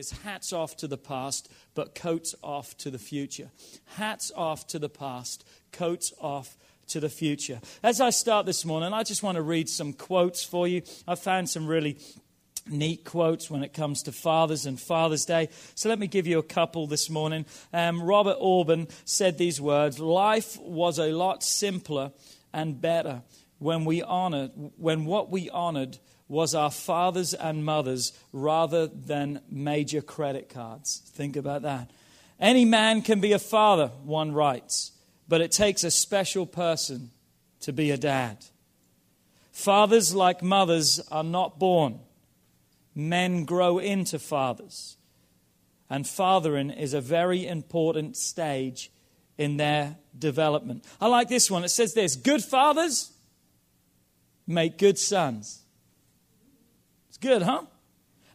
Is hats off to the past, but coats off to the future. Hats off to the past, coats off to the future. As I start this morning, I just want to read some quotes for you. I found some really neat quotes when it comes to fathers and Father's Day. So let me give you a couple this morning. Um, Robert Orben said these words Life was a lot simpler and better when we honored, when what we honored was our fathers and mothers rather than major credit cards. Think about that. Any man can be a father, one writes, but it takes a special person to be a dad. Fathers, like mothers, are not born men grow into fathers. And fathering is a very important stage in their development. I like this one. It says this Good fathers make good sons. Good, huh?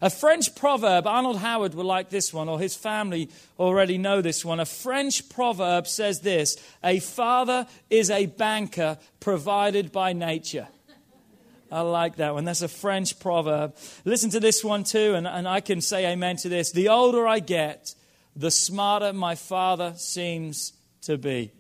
A French proverb, Arnold Howard will like this one, or his family already know this one. A French proverb says this A father is a banker provided by nature. I like that one. That's a French proverb. Listen to this one too, and, and I can say amen to this. The older I get, the smarter my father seems to be.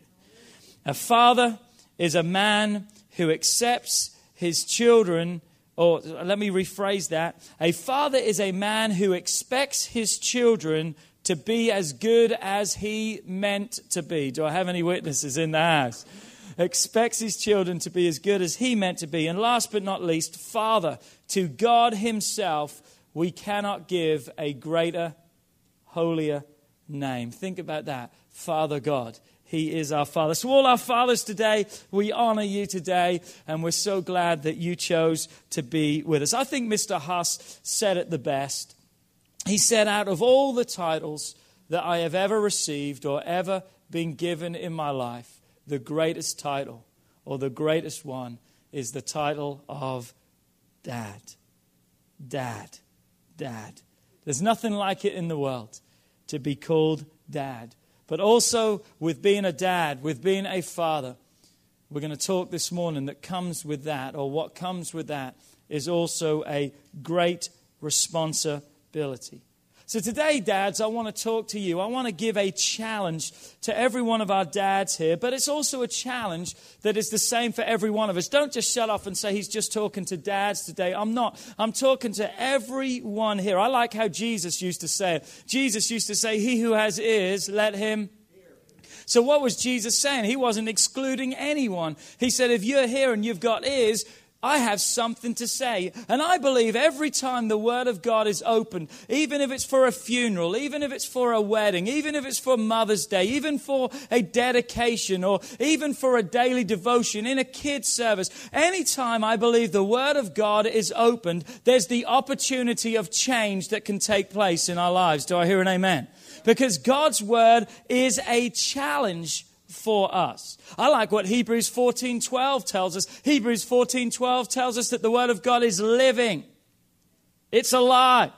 A father is a man who accepts his children, or let me rephrase that. A father is a man who expects his children to be as good as he meant to be. Do I have any witnesses in the house? expects his children to be as good as he meant to be. And last but not least, Father, to God Himself, we cannot give a greater, holier name. Think about that. Father God. He is our Father. So, all our fathers today, we honor you today, and we're so glad that you chose to be with us. I think Mr. Huss said it the best. He said, Out of all the titles that I have ever received or ever been given in my life, the greatest title, or the greatest one, is the title of Dad. Dad. Dad. There's nothing like it in the world to be called Dad. But also, with being a dad, with being a father, we're going to talk this morning that comes with that, or what comes with that, is also a great responsibility. So, today, dads, I want to talk to you. I want to give a challenge to every one of our dads here, but it's also a challenge that is the same for every one of us. Don't just shut off and say he's just talking to dads today. I'm not. I'm talking to everyone here. I like how Jesus used to say it. Jesus used to say, He who has ears, let him so, what was Jesus saying? He wasn't excluding anyone. He said, if you're here and you've got ears, I have something to say. And I believe every time the Word of God is opened, even if it's for a funeral, even if it's for a wedding, even if it's for Mother's Day, even for a dedication, or even for a daily devotion in a kid's service, anytime I believe the Word of God is opened, there's the opportunity of change that can take place in our lives. Do I hear an amen? Because God's Word is a challenge for us. I like what Hebrews 14:12 tells us. Hebrews 14:12 tells us that the word of God is living. It's alive.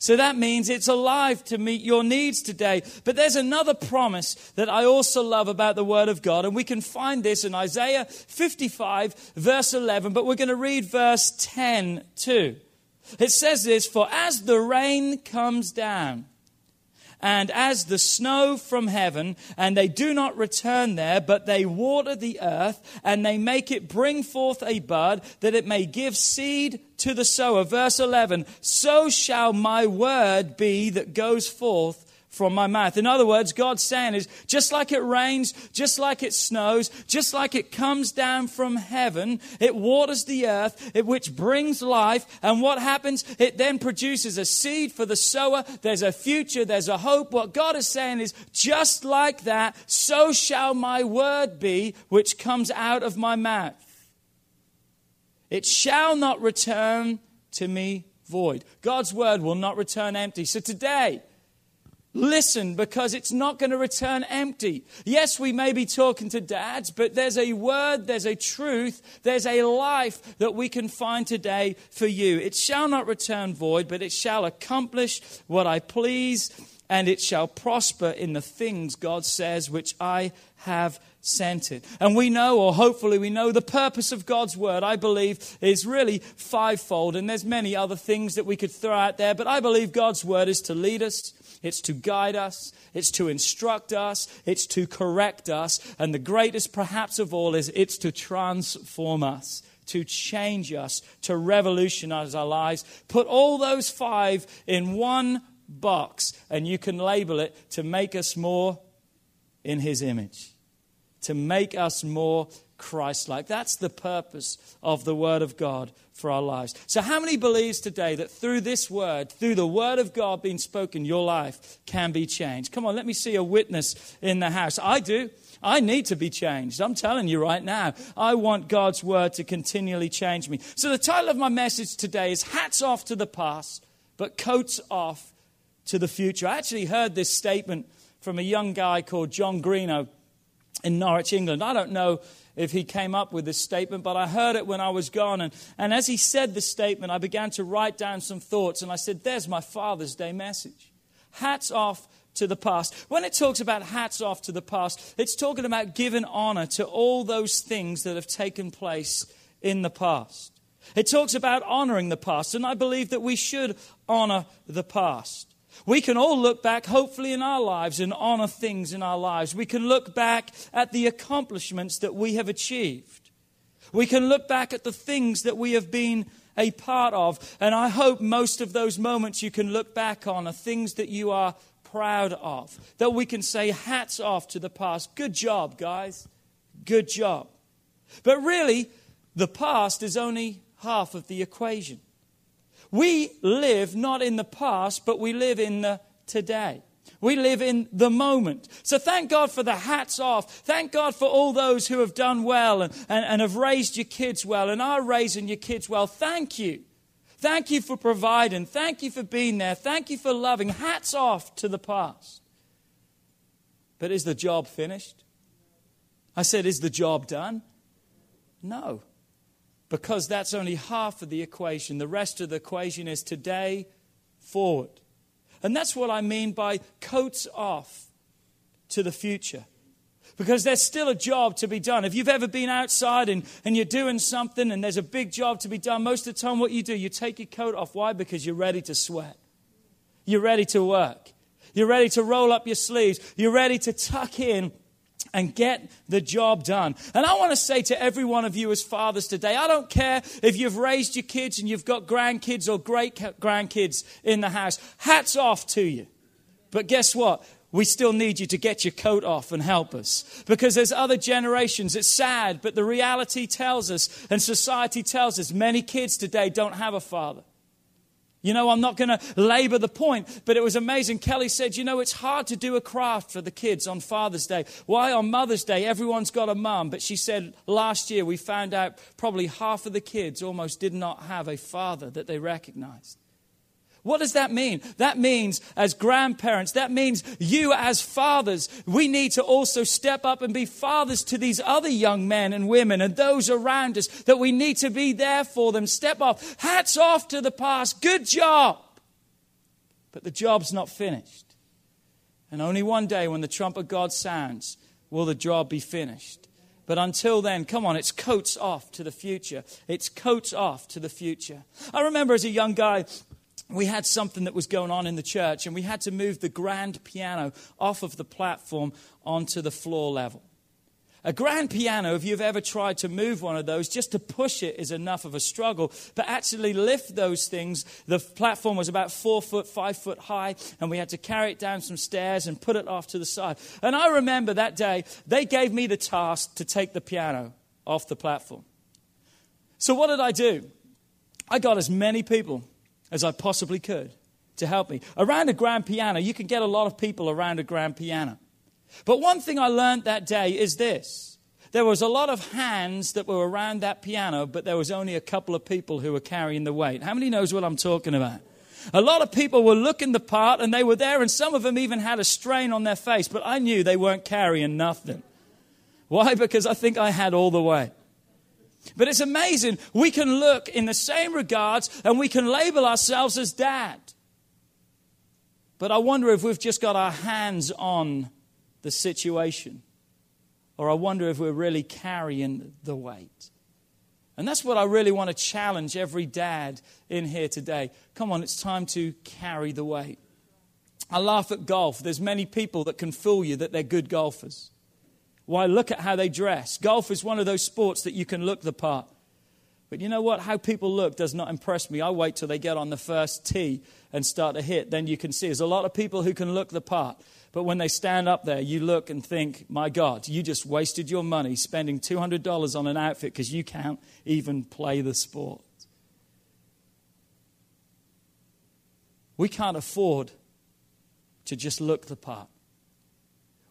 So that means it's alive to meet your needs today. But there's another promise that I also love about the Word of God, and we can find this in Isaiah 55, verse 11, but we're going to read verse 10 too. It says this For as the rain comes down, and as the snow from heaven, and they do not return there, but they water the earth, and they make it bring forth a bud, that it may give seed to the sower. Verse 11 So shall my word be that goes forth from my mouth. In other words, God's saying is just like it rains, just like it snows, just like it comes down from heaven, it waters the earth, it, which brings life. And what happens? It then produces a seed for the sower. There's a future, there's a hope. What God is saying is just like that, so shall my word be, which comes out of my mouth. It shall not return to me void. God's word will not return empty. So today, Listen because it's not going to return empty. Yes, we may be talking to dads, but there's a word, there's a truth, there's a life that we can find today for you. It shall not return void, but it shall accomplish what I please, and it shall prosper in the things God says, which I have sent it. And we know, or hopefully we know, the purpose of God's word, I believe, is really fivefold. And there's many other things that we could throw out there, but I believe God's word is to lead us, it's to guide us, it's to instruct us, it's to correct us, and the greatest perhaps of all is it's to transform us. To change us, to revolutionize our lives. Put all those five in one box, and you can label it to make us more in His image, to make us more Christ like. That's the purpose of the Word of God for our lives. So, how many believes today that through this Word, through the Word of God being spoken, your life can be changed? Come on, let me see a witness in the house. I do. I need to be changed. I'm telling you right now. I want God's Word to continually change me. So, the title of my message today is Hats Off to the Past, but Coats Off to the Future. I actually heard this statement from a young guy called John Greeno in Norwich, England. I don't know if he came up with this statement, but I heard it when I was gone. And, and as he said the statement, I began to write down some thoughts. And I said, There's my Father's Day message. Hats off to the past. When it talks about hats off to the past, it's talking about giving honor to all those things that have taken place in the past. It talks about honoring the past, and I believe that we should honor the past. We can all look back, hopefully, in our lives and honor things in our lives. We can look back at the accomplishments that we have achieved. We can look back at the things that we have been a part of. And I hope most of those moments you can look back on are things that you are proud of. That we can say, hats off to the past. Good job, guys. Good job. But really, the past is only half of the equation. We live not in the past, but we live in the today. We live in the moment. So thank God for the hats off. Thank God for all those who have done well and, and, and have raised your kids well and are raising your kids well. Thank you. Thank you for providing. Thank you for being there. Thank you for loving. Hats off to the past. But is the job finished? I said, is the job done? No because that's only half of the equation. The rest of the equation is today forward. And that's what I mean by coats off to the future. Because there's still a job to be done. If you've ever been outside and, and you're doing something and there's a big job to be done, most of the time what you do, you take your coat off. Why? Because you're ready to sweat. You're ready to work. You're ready to roll up your sleeves. You're ready to tuck in and get the job done. And I want to say to every one of you as fathers today, I don't care if you've raised your kids and you've got grandkids or great grandkids in the house. Hats off to you. But guess what? We still need you to get your coat off and help us. Because there's other generations. It's sad, but the reality tells us and society tells us many kids today don't have a father. You know, I'm not going to labor the point, but it was amazing. Kelly said, You know, it's hard to do a craft for the kids on Father's Day. Why on Mother's Day? Everyone's got a mum. But she said, Last year we found out probably half of the kids almost did not have a father that they recognized. What does that mean? That means, as grandparents, that means you as fathers, we need to also step up and be fathers to these other young men and women and those around us, that we need to be there for them. Step up. Hats off to the past. Good job. But the job's not finished. And only one day when the trump of God sounds will the job be finished. But until then, come on, it's coats off to the future. It's coats off to the future. I remember as a young guy, we had something that was going on in the church, and we had to move the grand piano off of the platform onto the floor level. A grand piano, if you've ever tried to move one of those, just to push it is enough of a struggle. But actually lift those things, the platform was about four foot, five foot high, and we had to carry it down some stairs and put it off to the side. And I remember that day, they gave me the task to take the piano off the platform. So what did I do? I got as many people as I possibly could to help me. Around a grand piano, you can get a lot of people around a grand piano. But one thing I learned that day is this. There was a lot of hands that were around that piano, but there was only a couple of people who were carrying the weight. How many knows what I'm talking about? A lot of people were looking the part and they were there and some of them even had a strain on their face, but I knew they weren't carrying nothing. Why? Because I think I had all the weight. But it's amazing. We can look in the same regards and we can label ourselves as dad. But I wonder if we've just got our hands on the situation. Or I wonder if we're really carrying the weight. And that's what I really want to challenge every dad in here today. Come on, it's time to carry the weight. I laugh at golf. There's many people that can fool you that they're good golfers. Why, look at how they dress. Golf is one of those sports that you can look the part. But you know what? How people look does not impress me. I wait till they get on the first tee and start to hit. Then you can see. There's a lot of people who can look the part. But when they stand up there, you look and think, my God, you just wasted your money spending $200 on an outfit because you can't even play the sport. We can't afford to just look the part.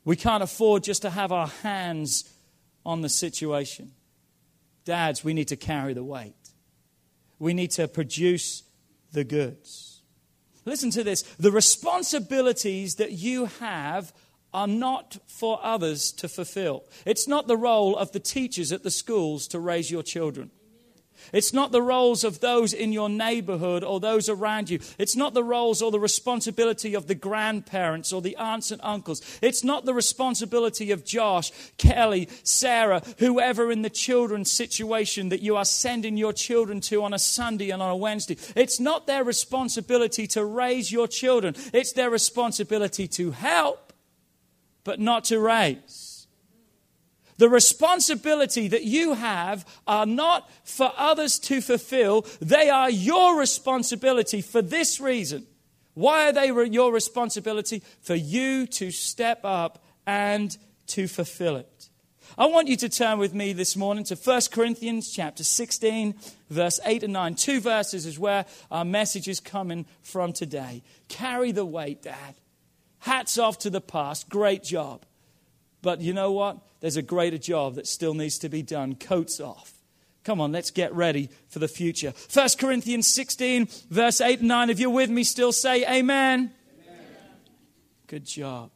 We can't afford just to have our hands on the situation. Dads, we need to carry the weight. We need to produce the goods. Listen to this. The responsibilities that you have are not for others to fulfill. It's not the role of the teachers at the schools to raise your children. It's not the roles of those in your neighborhood or those around you. It's not the roles or the responsibility of the grandparents or the aunts and uncles. It's not the responsibility of Josh, Kelly, Sarah, whoever in the children's situation that you are sending your children to on a Sunday and on a Wednesday. It's not their responsibility to raise your children. It's their responsibility to help, but not to raise. The responsibility that you have are not for others to fulfill, they are your responsibility for this reason. Why are they your responsibility? For you to step up and to fulfill it. I want you to turn with me this morning to 1 Corinthians chapter 16, verse 8 and 9. Two verses is where our message is coming from today. Carry the weight, Dad. Hats off to the past. Great job. But you know what? There's a greater job that still needs to be done. Coats off. Come on, let's get ready for the future. 1 Corinthians 16, verse 8 and 9. If you're with me, still say amen. amen. Good job.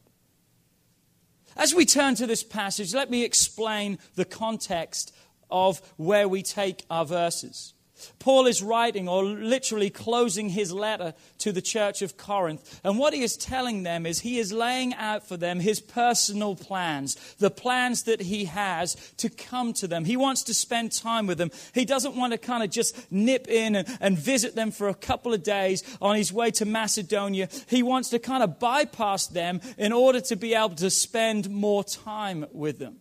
As we turn to this passage, let me explain the context of where we take our verses. Paul is writing or literally closing his letter to the church of Corinth. And what he is telling them is he is laying out for them his personal plans, the plans that he has to come to them. He wants to spend time with them. He doesn't want to kind of just nip in and, and visit them for a couple of days on his way to Macedonia. He wants to kind of bypass them in order to be able to spend more time with them.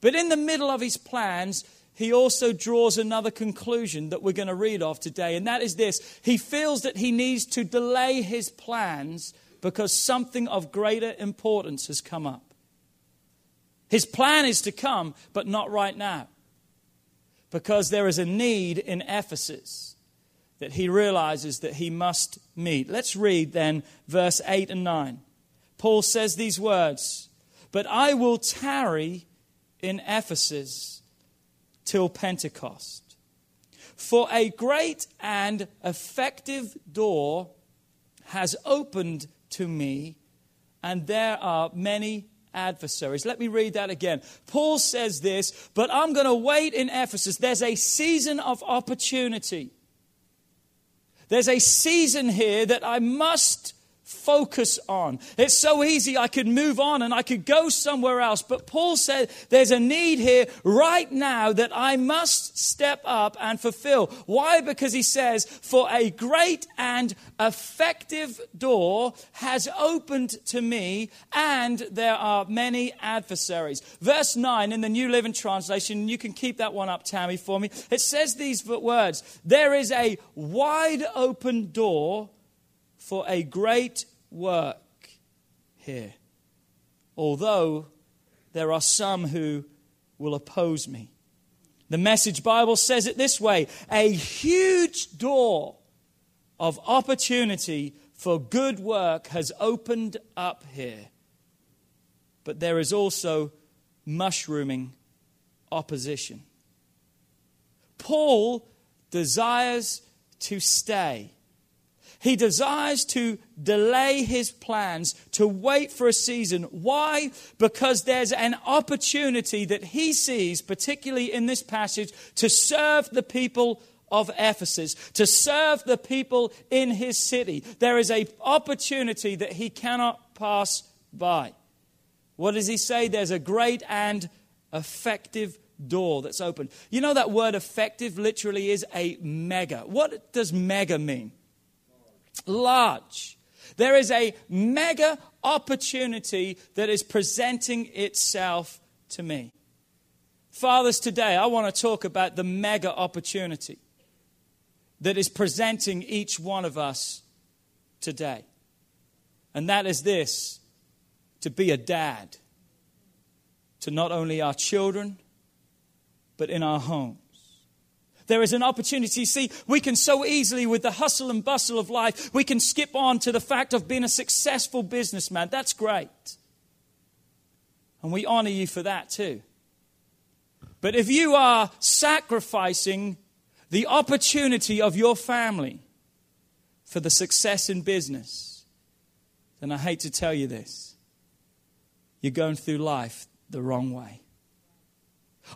But in the middle of his plans, he also draws another conclusion that we're going to read off today, and that is this. He feels that he needs to delay his plans because something of greater importance has come up. His plan is to come, but not right now. Because there is a need in Ephesus that he realizes that he must meet. Let's read then verse 8 and 9. Paul says these words But I will tarry in Ephesus till Pentecost. For a great and effective door has opened to me, and there are many adversaries. Let me read that again. Paul says this, but I'm going to wait in Ephesus. There's a season of opportunity. There's a season here that I must focus on. It's so easy, I could move on and I could go somewhere else. But Paul said there's a need here right now that I must step up and fulfill. Why? Because he says, For a great and effective door has opened to me, and there are many adversaries. Verse 9 in the New Living Translation, you can keep that one up, Tammy, for me. It says these words There is a wide open door for a great work here. Although there are some who will oppose me. The Message Bible says it this way a huge door of opportunity for good work has opened up here. But there is also mushrooming opposition. Paul desires to stay he desires to delay his plans, to wait for a season. Why? Because there's an opportunity that he sees, particularly in this passage, to serve the people of Ephesus, to serve the people in his city. There is an opportunity that he cannot pass by. What does he say? There's a great and effective door that's open. You know that word effective literally is a mega. What does mega mean? Large. There is a mega opportunity that is presenting itself to me. Fathers, today I want to talk about the mega opportunity that is presenting each one of us today. And that is this to be a dad to not only our children, but in our home. There is an opportunity. See, we can so easily, with the hustle and bustle of life, we can skip on to the fact of being a successful businessman. That's great. And we honor you for that too. But if you are sacrificing the opportunity of your family for the success in business, then I hate to tell you this. You're going through life the wrong way.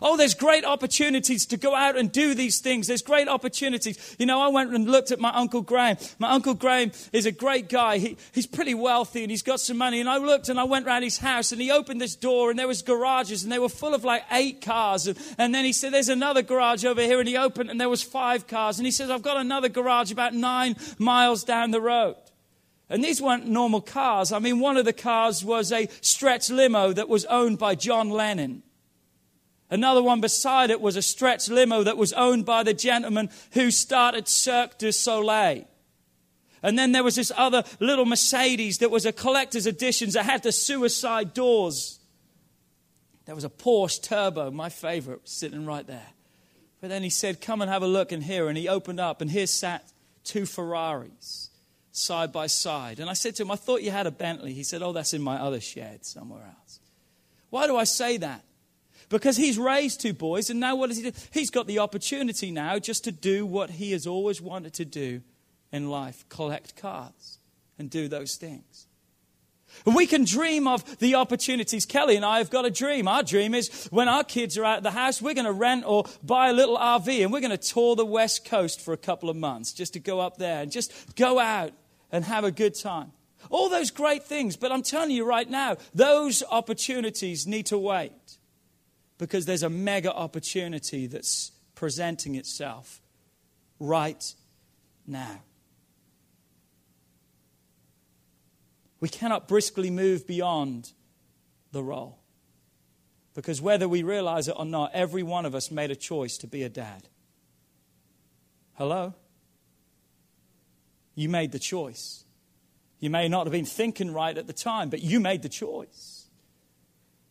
Oh, there's great opportunities to go out and do these things. There's great opportunities. You know, I went and looked at my Uncle Graham. My Uncle Graham is a great guy. He, he's pretty wealthy and he's got some money. And I looked and I went around his house and he opened this door and there was garages and they were full of like eight cars. And, and then he said, there's another garage over here. And he opened and there was five cars. And he says, I've got another garage about nine miles down the road. And these weren't normal cars. I mean, one of the cars was a stretch limo that was owned by John Lennon. Another one beside it was a stretch limo that was owned by the gentleman who started Cirque du Soleil. And then there was this other little Mercedes that was a collector's edition that had the suicide doors. There was a Porsche Turbo, my favorite, sitting right there. But then he said, Come and have a look in here. And he opened up, and here sat two Ferraris side by side. And I said to him, I thought you had a Bentley. He said, Oh, that's in my other shed somewhere else. Why do I say that? Because he's raised two boys, and now what does he do? He's got the opportunity now just to do what he has always wanted to do in life collect cars and do those things. We can dream of the opportunities. Kelly and I have got a dream. Our dream is when our kids are out of the house, we're going to rent or buy a little RV and we're going to tour the West Coast for a couple of months just to go up there and just go out and have a good time. All those great things. But I'm telling you right now, those opportunities need to wait because there's a mega opportunity that's presenting itself right now. We cannot briskly move beyond the role. Because whether we realize it or not, every one of us made a choice to be a dad. Hello? You made the choice. You may not have been thinking right at the time, but you made the choice.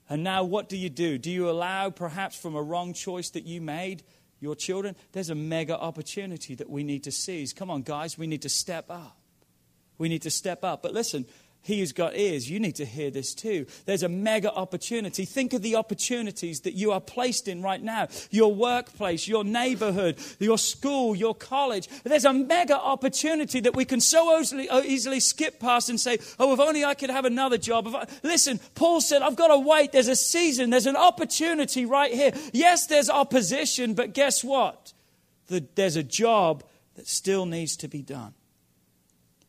And now, what do you do? Do you allow, perhaps from a wrong choice that you made, your children? There's a mega opportunity that we need to seize. Come on, guys, we need to step up. We need to step up. But listen, he who's got ears, you need to hear this too. There's a mega opportunity. Think of the opportunities that you are placed in right now your workplace, your neighborhood, your school, your college. There's a mega opportunity that we can so easily, uh, easily skip past and say, oh, if only I could have another job. I... Listen, Paul said, I've got to wait. There's a season, there's an opportunity right here. Yes, there's opposition, but guess what? The, there's a job that still needs to be done.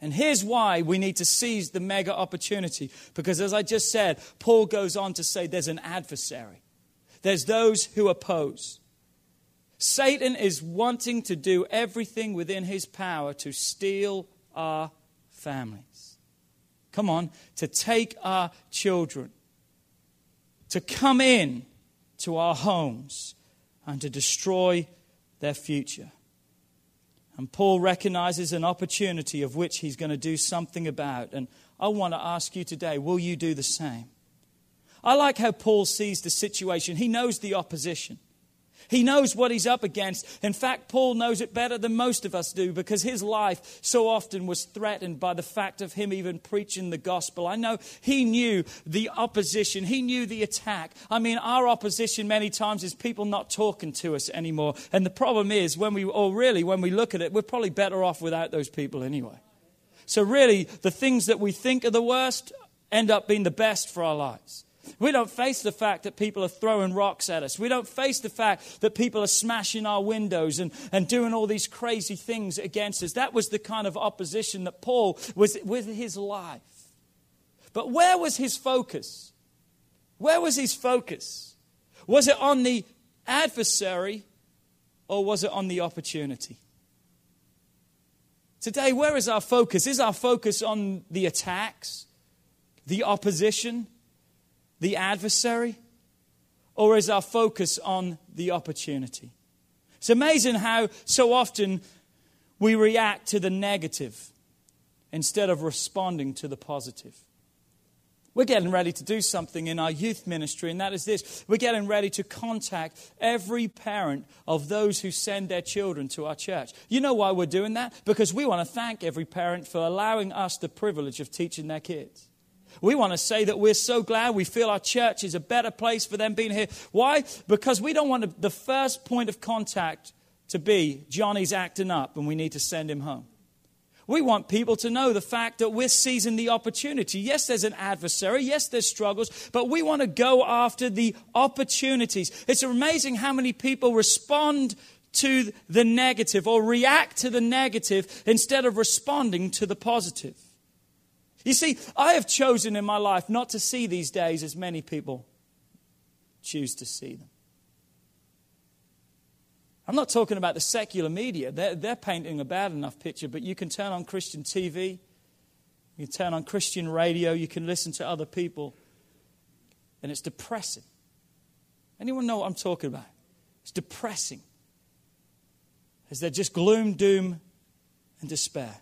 And here's why we need to seize the mega opportunity. Because as I just said, Paul goes on to say there's an adversary, there's those who oppose. Satan is wanting to do everything within his power to steal our families. Come on, to take our children, to come in to our homes and to destroy their future. And Paul recognizes an opportunity of which he's going to do something about. And I want to ask you today will you do the same? I like how Paul sees the situation. He knows the opposition. He knows what he's up against. In fact, Paul knows it better than most of us do because his life so often was threatened by the fact of him even preaching the gospel. I know he knew the opposition, he knew the attack. I mean, our opposition many times is people not talking to us anymore. And the problem is, when we, or really, when we look at it, we're probably better off without those people anyway. So, really, the things that we think are the worst end up being the best for our lives. We don't face the fact that people are throwing rocks at us. We don't face the fact that people are smashing our windows and, and doing all these crazy things against us. That was the kind of opposition that Paul was with his life. But where was his focus? Where was his focus? Was it on the adversary or was it on the opportunity? Today, where is our focus? Is our focus on the attacks, the opposition? The adversary, or is our focus on the opportunity? It's amazing how so often we react to the negative instead of responding to the positive. We're getting ready to do something in our youth ministry, and that is this. We're getting ready to contact every parent of those who send their children to our church. You know why we're doing that? Because we want to thank every parent for allowing us the privilege of teaching their kids. We want to say that we're so glad we feel our church is a better place for them being here. Why? Because we don't want the first point of contact to be Johnny's acting up and we need to send him home. We want people to know the fact that we're seizing the opportunity. Yes, there's an adversary. Yes, there's struggles, but we want to go after the opportunities. It's amazing how many people respond to the negative or react to the negative instead of responding to the positive. You see, I have chosen in my life not to see these days as many people choose to see them. I'm not talking about the secular media. They're, they're painting a bad enough picture, but you can turn on Christian TV, you can turn on Christian radio, you can listen to other people, and it's depressing. Anyone know what I'm talking about? It's depressing. Is there just gloom, doom, and despair?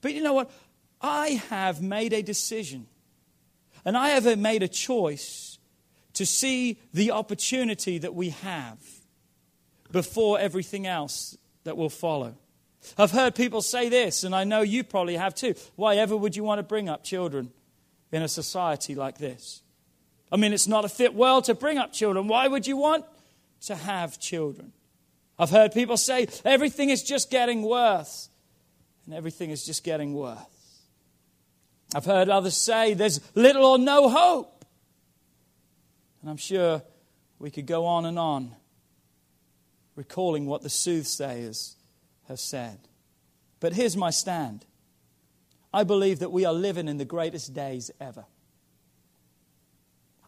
But you know what? I have made a decision and I have made a choice to see the opportunity that we have before everything else that will follow. I've heard people say this, and I know you probably have too. Why ever would you want to bring up children in a society like this? I mean, it's not a fit world to bring up children. Why would you want to have children? I've heard people say everything is just getting worse, and everything is just getting worse. I've heard others say there's little or no hope. And I'm sure we could go on and on recalling what the soothsayers have said. But here's my stand I believe that we are living in the greatest days ever.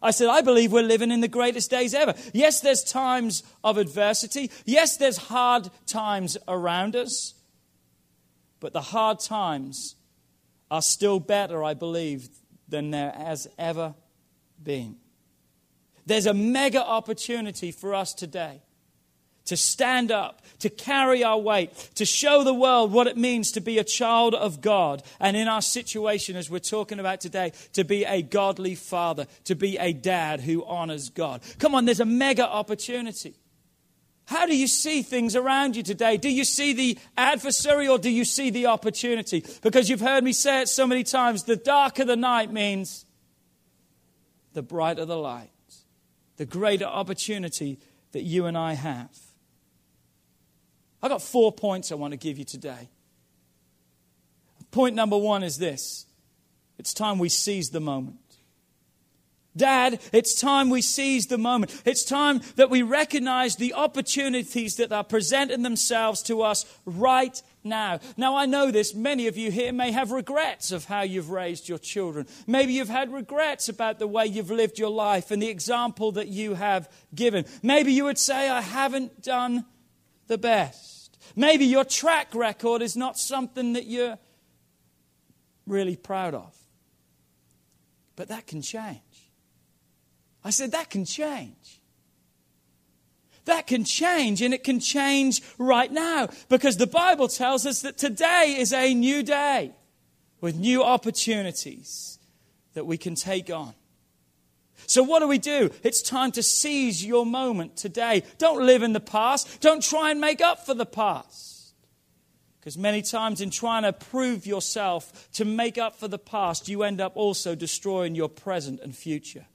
I said, I believe we're living in the greatest days ever. Yes, there's times of adversity. Yes, there's hard times around us. But the hard times are still better, I believe, than there has ever been. There's a mega opportunity for us today to stand up, to carry our weight, to show the world what it means to be a child of God. And in our situation, as we're talking about today, to be a godly father, to be a dad who honors God. Come on, there's a mega opportunity. How do you see things around you today? Do you see the adversary or do you see the opportunity? Because you've heard me say it so many times the darker the night means the brighter the light, the greater opportunity that you and I have. I've got four points I want to give you today. Point number one is this it's time we seize the moment. Dad, it's time we seize the moment. It's time that we recognize the opportunities that are presenting themselves to us right now. Now, I know this. Many of you here may have regrets of how you've raised your children. Maybe you've had regrets about the way you've lived your life and the example that you have given. Maybe you would say, I haven't done the best. Maybe your track record is not something that you're really proud of. But that can change. I said, that can change. That can change, and it can change right now because the Bible tells us that today is a new day with new opportunities that we can take on. So, what do we do? It's time to seize your moment today. Don't live in the past. Don't try and make up for the past. Because many times, in trying to prove yourself to make up for the past, you end up also destroying your present and future.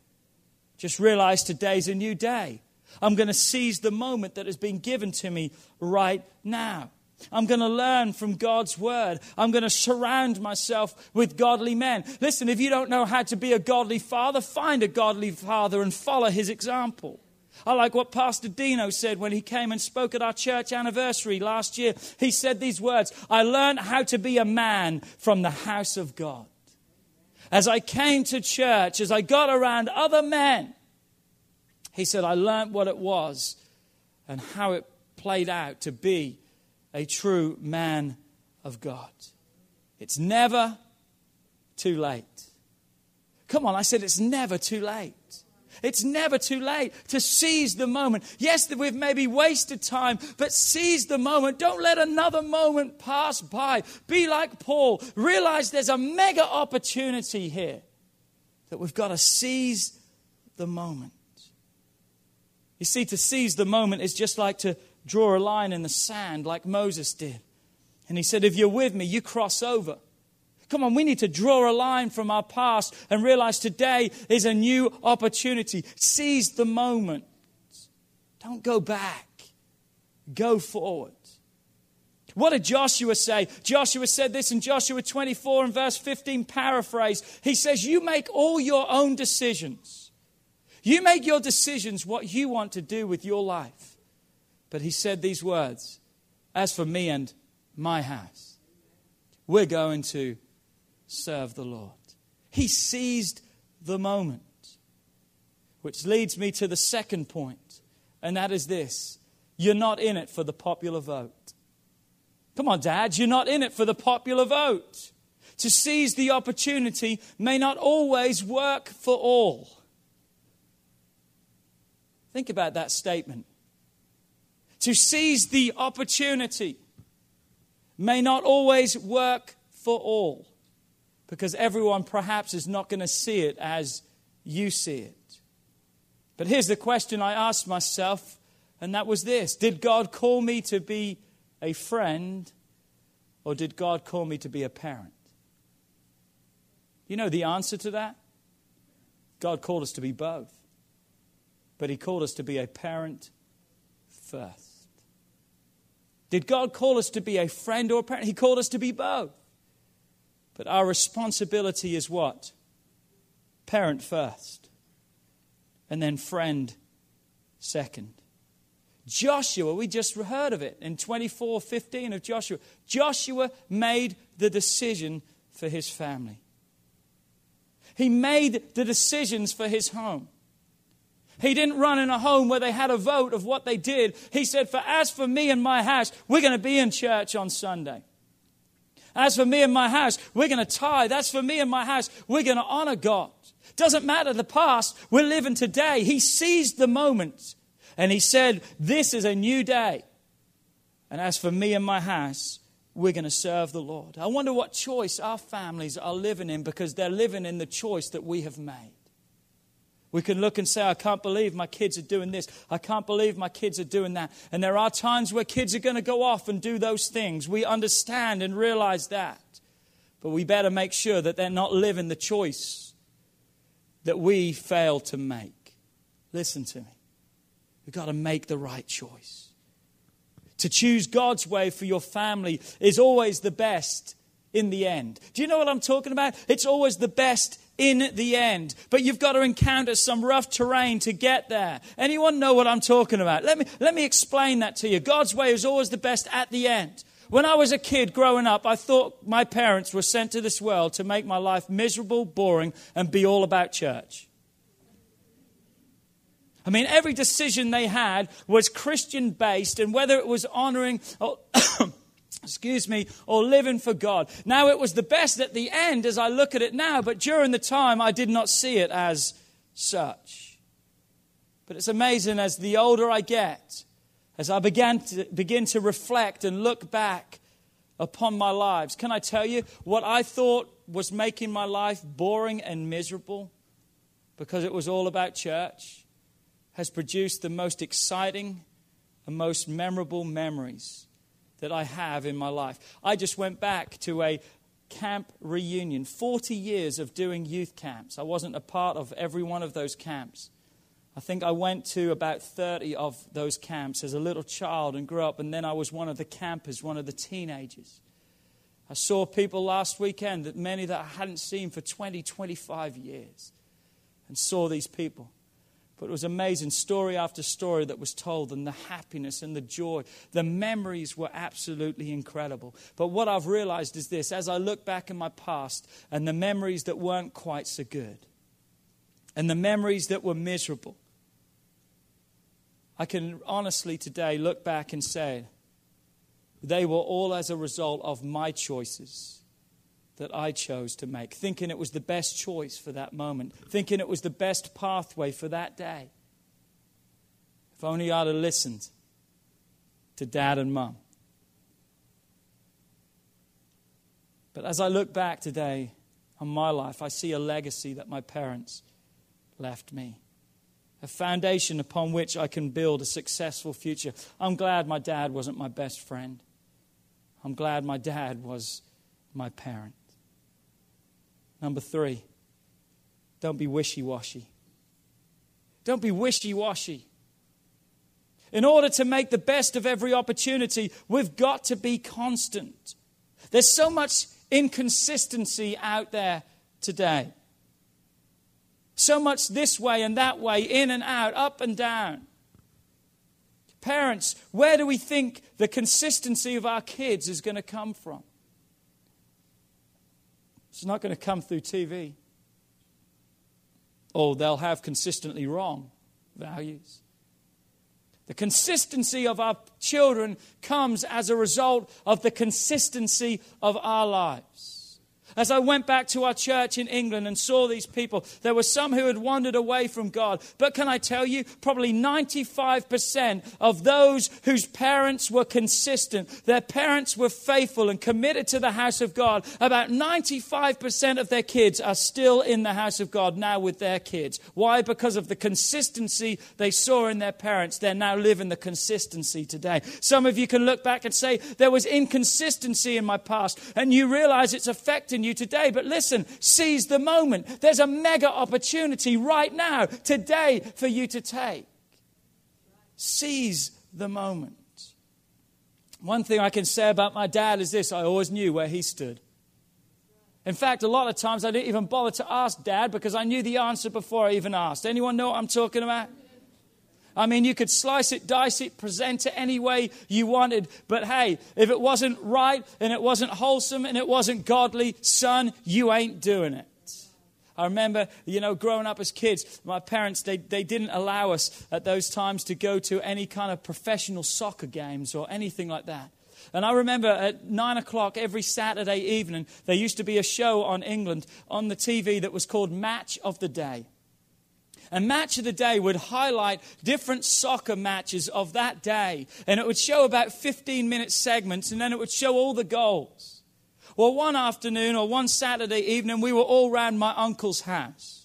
Just realize today's a new day. I'm going to seize the moment that has been given to me right now. I'm going to learn from God's word. I'm going to surround myself with godly men. Listen, if you don't know how to be a godly father, find a godly father and follow his example. I like what Pastor Dino said when he came and spoke at our church anniversary last year. He said these words I learned how to be a man from the house of God. As I came to church, as I got around other men, he said, I learned what it was and how it played out to be a true man of God. It's never too late. Come on, I said it's never too late. It's never too late to seize the moment. Yes, we've maybe wasted time, but seize the moment. Don't let another moment pass by. Be like Paul. Realize there's a mega opportunity here that we've got to seize the moment. You see, to seize the moment is just like to draw a line in the sand, like Moses did. And he said, If you're with me, you cross over. Come on, we need to draw a line from our past and realize today is a new opportunity. Seize the moment. Don't go back, go forward. What did Joshua say? Joshua said this in Joshua 24 and verse 15, paraphrase. He says, You make all your own decisions. You make your decisions what you want to do with your life. But he said these words As for me and my house, we're going to serve the Lord. He seized the moment. Which leads me to the second point, and that is this you're not in it for the popular vote. Come on, Dad, you're not in it for the popular vote. To seize the opportunity may not always work for all. Think about that statement. To seize the opportunity may not always work for all because everyone perhaps is not going to see it as you see it. But here's the question I asked myself, and that was this Did God call me to be a friend, or did God call me to be a parent? You know the answer to that? God called us to be both but He called us to be a parent first. Did God call us to be a friend or a parent? He called us to be both. But our responsibility is what? Parent first, and then friend second. Joshua, we just heard of it in 24 15 of Joshua. Joshua made the decision for his family, he made the decisions for his home. He didn't run in a home where they had a vote of what they did. He said, For as for me and my house, we're going to be in church on Sunday. As for me and my house, we're going to tithe. As for me and my house, we're going to honor God. Doesn't matter the past, we're living today. He seized the moment and he said, This is a new day. And as for me and my house, we're going to serve the Lord. I wonder what choice our families are living in because they're living in the choice that we have made. We can look and say, I can't believe my kids are doing this. I can't believe my kids are doing that. And there are times where kids are going to go off and do those things. We understand and realize that. But we better make sure that they're not living the choice that we fail to make. Listen to me. We've got to make the right choice. To choose God's way for your family is always the best in the end. Do you know what I'm talking about? It's always the best in the end. But you've got to encounter some rough terrain to get there. Anyone know what I'm talking about? Let me, let me explain that to you. God's way is always the best at the end. When I was a kid growing up, I thought my parents were sent to this world to make my life miserable, boring, and be all about church. I mean, every decision they had was Christian based, and whether it was honoring or, oh, excuse me, or living for God. Now, it was the best at the end as I look at it now, but during the time, I did not see it as such. But it's amazing as the older I get, as I began to begin to reflect and look back upon my lives, can I tell you what I thought was making my life boring and miserable because it was all about church has produced the most exciting and most memorable memories that I have in my life. I just went back to a camp reunion, 40 years of doing youth camps. I wasn't a part of every one of those camps. I think I went to about 30 of those camps as a little child and grew up, and then I was one of the campers, one of the teenagers. I saw people last weekend, that many that I hadn't seen for 20, 25 years, and saw these people. But it was amazing, story after story that was told, and the happiness and the joy. The memories were absolutely incredible. But what I've realized is this as I look back in my past and the memories that weren't quite so good, and the memories that were miserable, I can honestly today look back and say they were all as a result of my choices that I chose to make, thinking it was the best choice for that moment, thinking it was the best pathway for that day. If only I'd have listened to dad and mum. But as I look back today on my life, I see a legacy that my parents left me a foundation upon which I can build a successful future. I'm glad my dad wasn't my best friend. I'm glad my dad was my parent. Number three, don't be wishy washy. Don't be wishy washy. In order to make the best of every opportunity, we've got to be constant. There's so much inconsistency out there today. So much this way and that way, in and out, up and down. Parents, where do we think the consistency of our kids is going to come from? It's not going to come through TV. Or oh, they'll have consistently wrong values. The consistency of our children comes as a result of the consistency of our lives. As I went back to our church in England and saw these people, there were some who had wandered away from God. But can I tell you, probably 95% of those whose parents were consistent, their parents were faithful and committed to the house of God, about 95% of their kids are still in the house of God now with their kids. Why? Because of the consistency they saw in their parents. They're now living the consistency today. Some of you can look back and say, there was inconsistency in my past, and you realize it's affecting you you today. But listen, seize the moment. There's a mega opportunity right now, today, for you to take. Seize the moment. One thing I can say about my dad is this I always knew where he stood. In fact, a lot of times I didn't even bother to ask dad because I knew the answer before I even asked. Anyone know what I'm talking about? I mean, you could slice it, dice it, present it any way you wanted. But hey, if it wasn't right and it wasn't wholesome and it wasn't godly, son, you ain't doing it. I remember, you know, growing up as kids, my parents, they, they didn't allow us at those times to go to any kind of professional soccer games or anything like that. And I remember at nine o'clock every Saturday evening, there used to be a show on England on the TV that was called Match of the Day. And Match of the Day would highlight different soccer matches of that day. And it would show about 15 minute segments, and then it would show all the goals. Well, one afternoon or one Saturday evening, we were all round my uncle's house.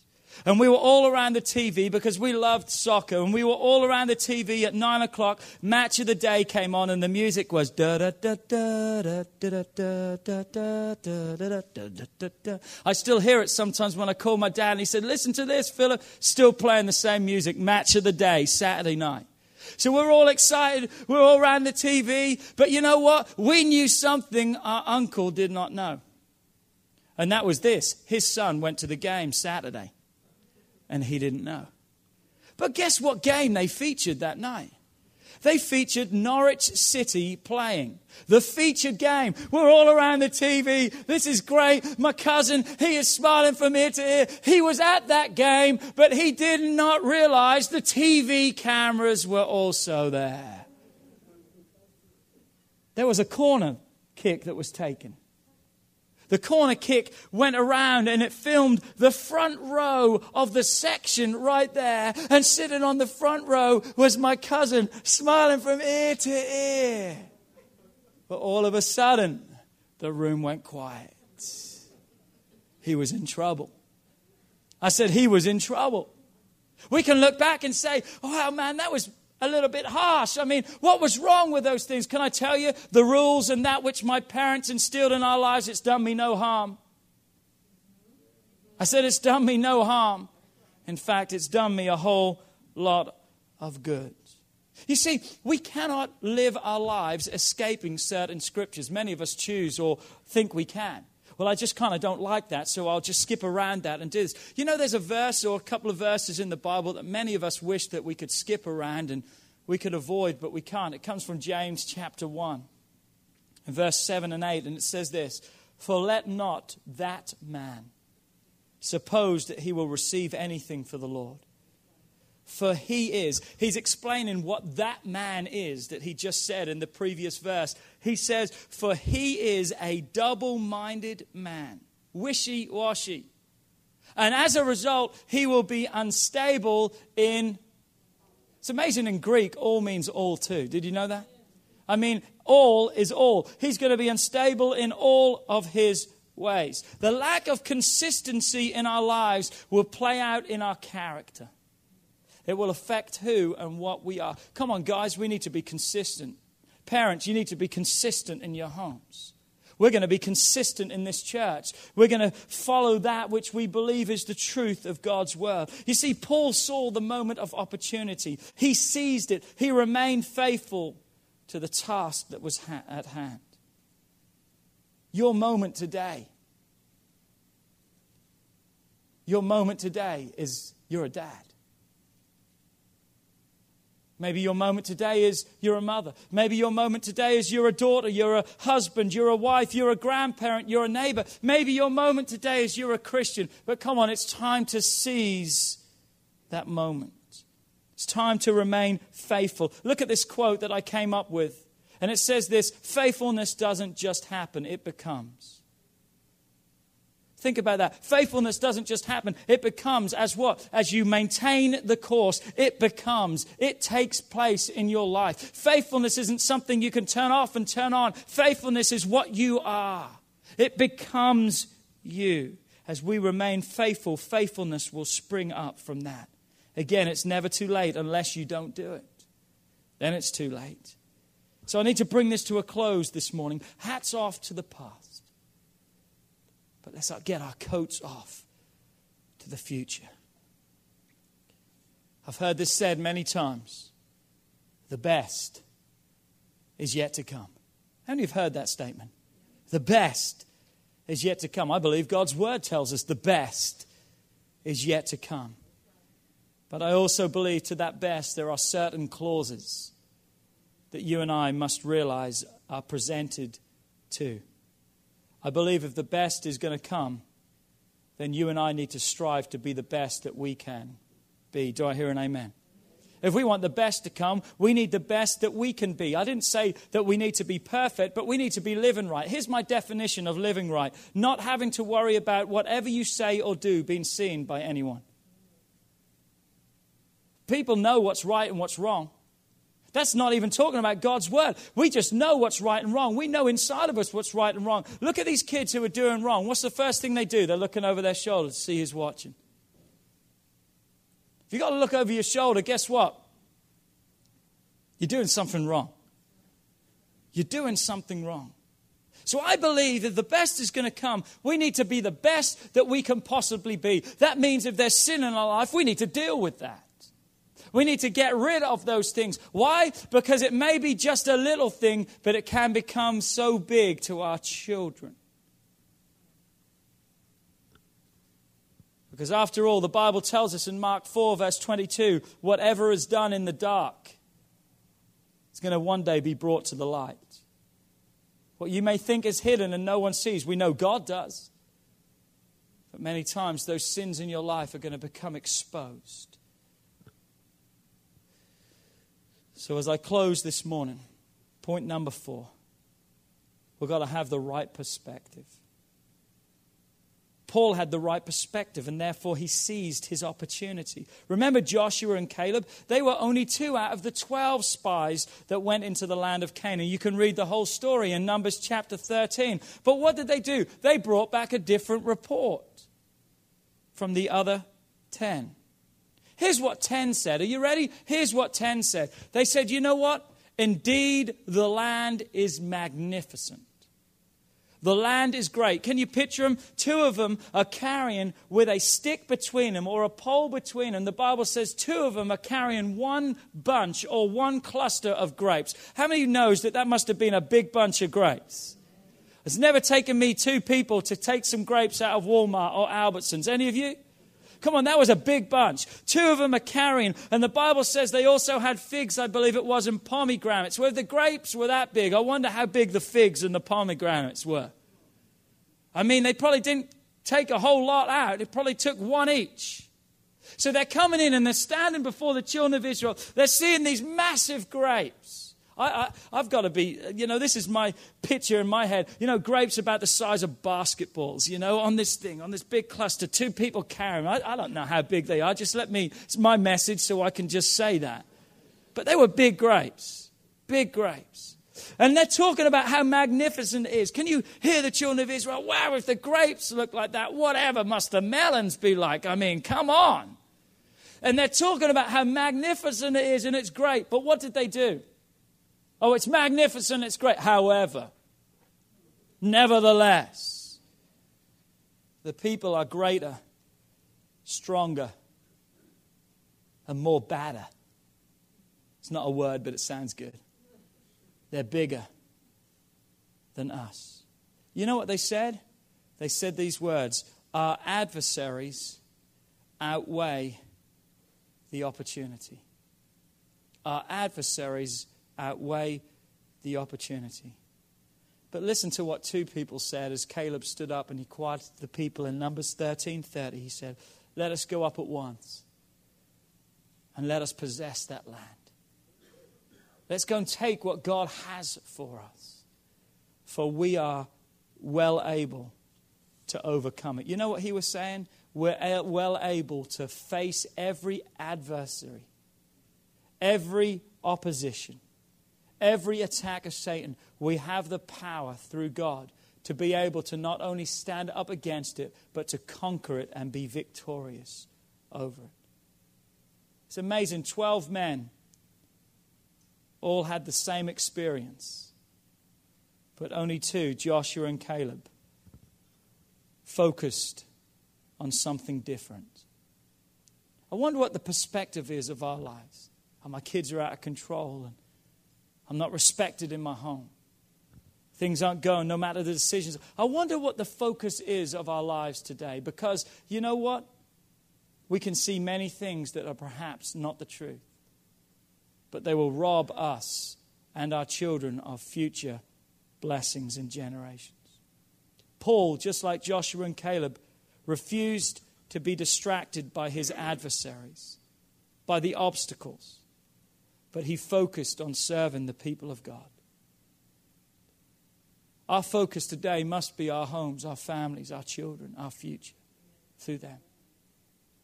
And we were all around the TV because we loved soccer. And we were all around the TV at nine o'clock. Match of the day came on, and the music was da da da da da da da da da da da da I still hear it sometimes when I call my dad, and he said, "Listen to this, Philip." Still playing the same music. Match of the day, Saturday night. So we're all excited. We're all around the TV. But you know what? We knew something our uncle did not know. And that was this his son went to the game Saturday, and he didn't know. But guess what game they featured that night? They featured Norwich City playing. The featured game. We're all around the TV. This is great. My cousin, he is smiling from ear to ear. He was at that game, but he did not realize the TV cameras were also there. There was a corner kick that was taken. The corner kick went around and it filmed the front row of the section right there. And sitting on the front row was my cousin, smiling from ear to ear. But all of a sudden, the room went quiet. He was in trouble. I said, He was in trouble. We can look back and say, Oh, man, that was a little bit harsh. I mean, what was wrong with those things? Can I tell you? The rules and that which my parents instilled in our lives, it's done me no harm. I said, it's done me no harm. In fact, it's done me a whole lot of good. You see, we cannot live our lives escaping certain scriptures. Many of us choose or think we can. Well, I just kind of don't like that, so I'll just skip around that and do this. You know, there's a verse or a couple of verses in the Bible that many of us wish that we could skip around and we could avoid, but we can't. It comes from James chapter 1, verse 7 and 8, and it says this For let not that man suppose that he will receive anything for the Lord. For he is. He's explaining what that man is that he just said in the previous verse. He says, For he is a double minded man, wishy washy. And as a result, he will be unstable in. It's amazing in Greek, all means all too. Did you know that? I mean, all is all. He's going to be unstable in all of his ways. The lack of consistency in our lives will play out in our character. It will affect who and what we are. Come on, guys, we need to be consistent. Parents, you need to be consistent in your homes. We're going to be consistent in this church. We're going to follow that which we believe is the truth of God's word. You see, Paul saw the moment of opportunity, he seized it, he remained faithful to the task that was ha- at hand. Your moment today, your moment today is you're a dad. Maybe your moment today is you're a mother. Maybe your moment today is you're a daughter, you're a husband, you're a wife, you're a grandparent, you're a neighbor. Maybe your moment today is you're a Christian. But come on, it's time to seize that moment. It's time to remain faithful. Look at this quote that I came up with. And it says this faithfulness doesn't just happen, it becomes. Think about that. Faithfulness doesn't just happen. It becomes as what? As you maintain the course, it becomes. It takes place in your life. Faithfulness isn't something you can turn off and turn on. Faithfulness is what you are. It becomes you. As we remain faithful, faithfulness will spring up from that. Again, it's never too late unless you don't do it. Then it's too late. So I need to bring this to a close this morning. Hats off to the past. But let's get our coats off to the future. I've heard this said many times the best is yet to come. How many have heard that statement? The best is yet to come. I believe God's word tells us the best is yet to come. But I also believe to that best there are certain clauses that you and I must realize are presented to. I believe if the best is going to come, then you and I need to strive to be the best that we can be. Do I hear an amen? If we want the best to come, we need the best that we can be. I didn't say that we need to be perfect, but we need to be living right. Here's my definition of living right not having to worry about whatever you say or do being seen by anyone. People know what's right and what's wrong. That's not even talking about God's word. We just know what's right and wrong. We know inside of us what's right and wrong. Look at these kids who are doing wrong. What's the first thing they do? They're looking over their shoulder to see who's watching. If you've got to look over your shoulder, guess what? You're doing something wrong. You're doing something wrong. So I believe that the best is going to come. We need to be the best that we can possibly be. That means if there's sin in our life, we need to deal with that. We need to get rid of those things. Why? Because it may be just a little thing, but it can become so big to our children. Because after all, the Bible tells us in Mark 4, verse 22, whatever is done in the dark is going to one day be brought to the light. What you may think is hidden and no one sees, we know God does. But many times those sins in your life are going to become exposed. So, as I close this morning, point number four, we've got to have the right perspective. Paul had the right perspective, and therefore he seized his opportunity. Remember Joshua and Caleb? They were only two out of the 12 spies that went into the land of Canaan. You can read the whole story in Numbers chapter 13. But what did they do? They brought back a different report from the other 10. Here's what 10 said. Are you ready? Here's what 10 said. They said, You know what? Indeed, the land is magnificent. The land is great. Can you picture them? Two of them are carrying with a stick between them or a pole between them. The Bible says two of them are carrying one bunch or one cluster of grapes. How many knows that that must have been a big bunch of grapes? It's never taken me two people to take some grapes out of Walmart or Albertsons. Any of you? Come on, that was a big bunch. Two of them are carrying, and the Bible says they also had figs, I believe it was, and pomegranates. Well, the grapes were that big, I wonder how big the figs and the pomegranates were. I mean, they probably didn't take a whole lot out, it probably took one each. So they're coming in and they're standing before the children of Israel. They're seeing these massive grapes. I, have got to be, you know, this is my picture in my head. You know, grapes about the size of basketballs, you know, on this thing, on this big cluster, two people carrying I, I don't know how big they are. Just let me, it's my message so I can just say that. But they were big grapes, big grapes. And they're talking about how magnificent it is. Can you hear the children of Israel? Wow, if the grapes look like that, whatever must the melons be like? I mean, come on. And they're talking about how magnificent it is and it's great. But what did they do? Oh, it's magnificent, it's great. However, nevertheless, the people are greater, stronger, and more badder. It's not a word, but it sounds good. They're bigger than us. You know what they said? They said these words Our adversaries outweigh the opportunity. Our adversaries outweigh the opportunity. But listen to what two people said as Caleb stood up and he quieted the people in Numbers 13:30. He said, "Let us go up at once and let us possess that land." Let's go and take what God has for us. For we are well able to overcome it. You know what he was saying? We're well able to face every adversary, every opposition, every attack of Satan. We have the power through God to be able to not only stand up against it, but to conquer it and be victorious over it. It's amazing. 12 men all had the same experience, but only two, Joshua and Caleb, focused on something different. I wonder what the perspective is of our lives. How my kids are out of control and I'm not respected in my home. Things aren't going no matter the decisions. I wonder what the focus is of our lives today because you know what? We can see many things that are perhaps not the truth but they will rob us and our children of future blessings and generations. Paul, just like Joshua and Caleb, refused to be distracted by his adversaries, by the obstacles, but he focused on serving the people of God. Our focus today must be our homes, our families, our children, our future through them.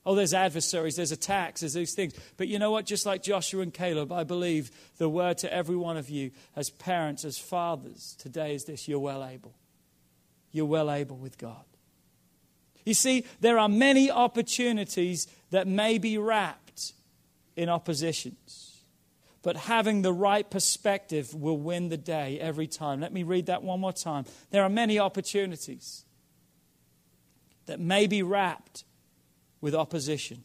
Oh, there's adversaries, there's attacks, there's these things. But you know what? Just like Joshua and Caleb, I believe the word to every one of you as parents, as fathers, today is this you're well able. You're well able with God. You see, there are many opportunities that may be wrapped in oppositions. But having the right perspective will win the day every time. Let me read that one more time. There are many opportunities that may be wrapped with opposition.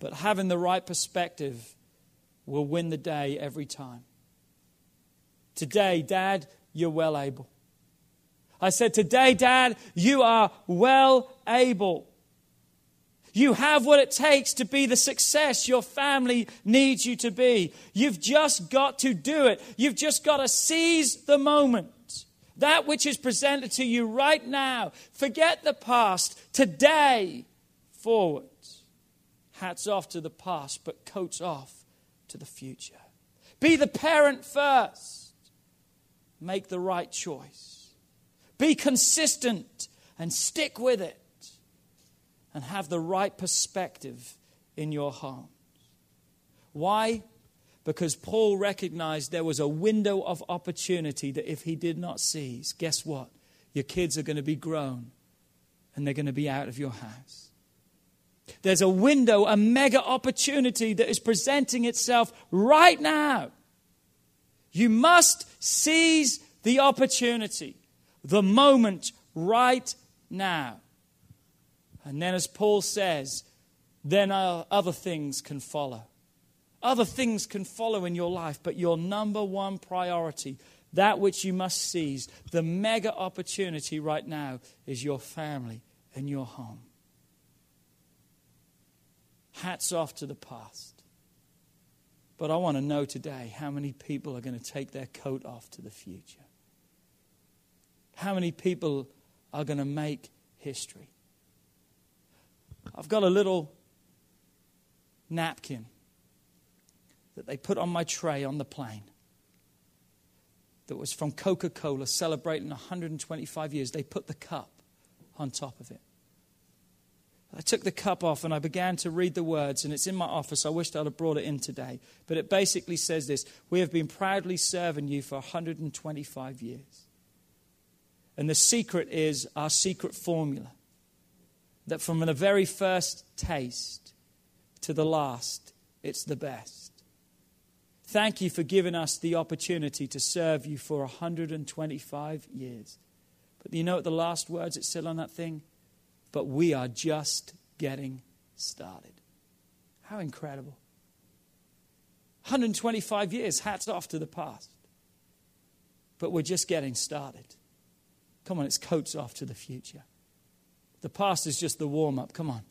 But having the right perspective will win the day every time. Today, Dad, you're well able. I said, Today, Dad, you are well able. You have what it takes to be the success your family needs you to be. You've just got to do it. You've just got to seize the moment. That which is presented to you right now. Forget the past. Today, forward. Hats off to the past, but coats off to the future. Be the parent first. Make the right choice. Be consistent and stick with it. And have the right perspective in your heart. Why? Because Paul recognized there was a window of opportunity that if he did not seize, guess what? Your kids are going to be grown and they're going to be out of your house. There's a window, a mega opportunity that is presenting itself right now. You must seize the opportunity, the moment right now. And then, as Paul says, then other things can follow. Other things can follow in your life, but your number one priority, that which you must seize, the mega opportunity right now, is your family and your home. Hats off to the past. But I want to know today how many people are going to take their coat off to the future. How many people are going to make history? I've got a little napkin that they put on my tray on the plane that was from Coca Cola celebrating 125 years. They put the cup on top of it. I took the cup off and I began to read the words, and it's in my office. I wished I'd have brought it in today. But it basically says this We have been proudly serving you for 125 years. And the secret is our secret formula that from the very first taste to the last, it's the best. Thank you for giving us the opportunity to serve you for 125 years. But you know what the last words it said on that thing? But we are just getting started. How incredible. 125 years, hats off to the past. But we're just getting started. Come on, it's coats off to the future. The past is just the warm up. Come on.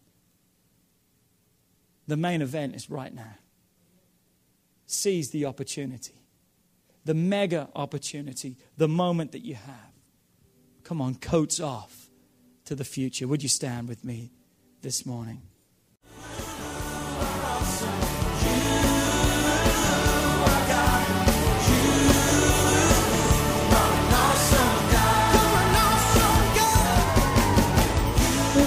The main event is right now. Seize the opportunity, the mega opportunity, the moment that you have. Come on, coats off to the future. Would you stand with me this morning?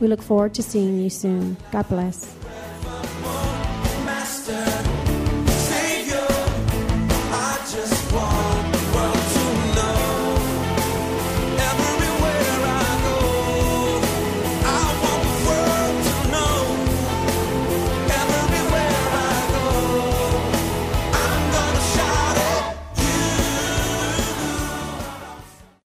We look forward to seeing you soon. God bless. Master, Savior,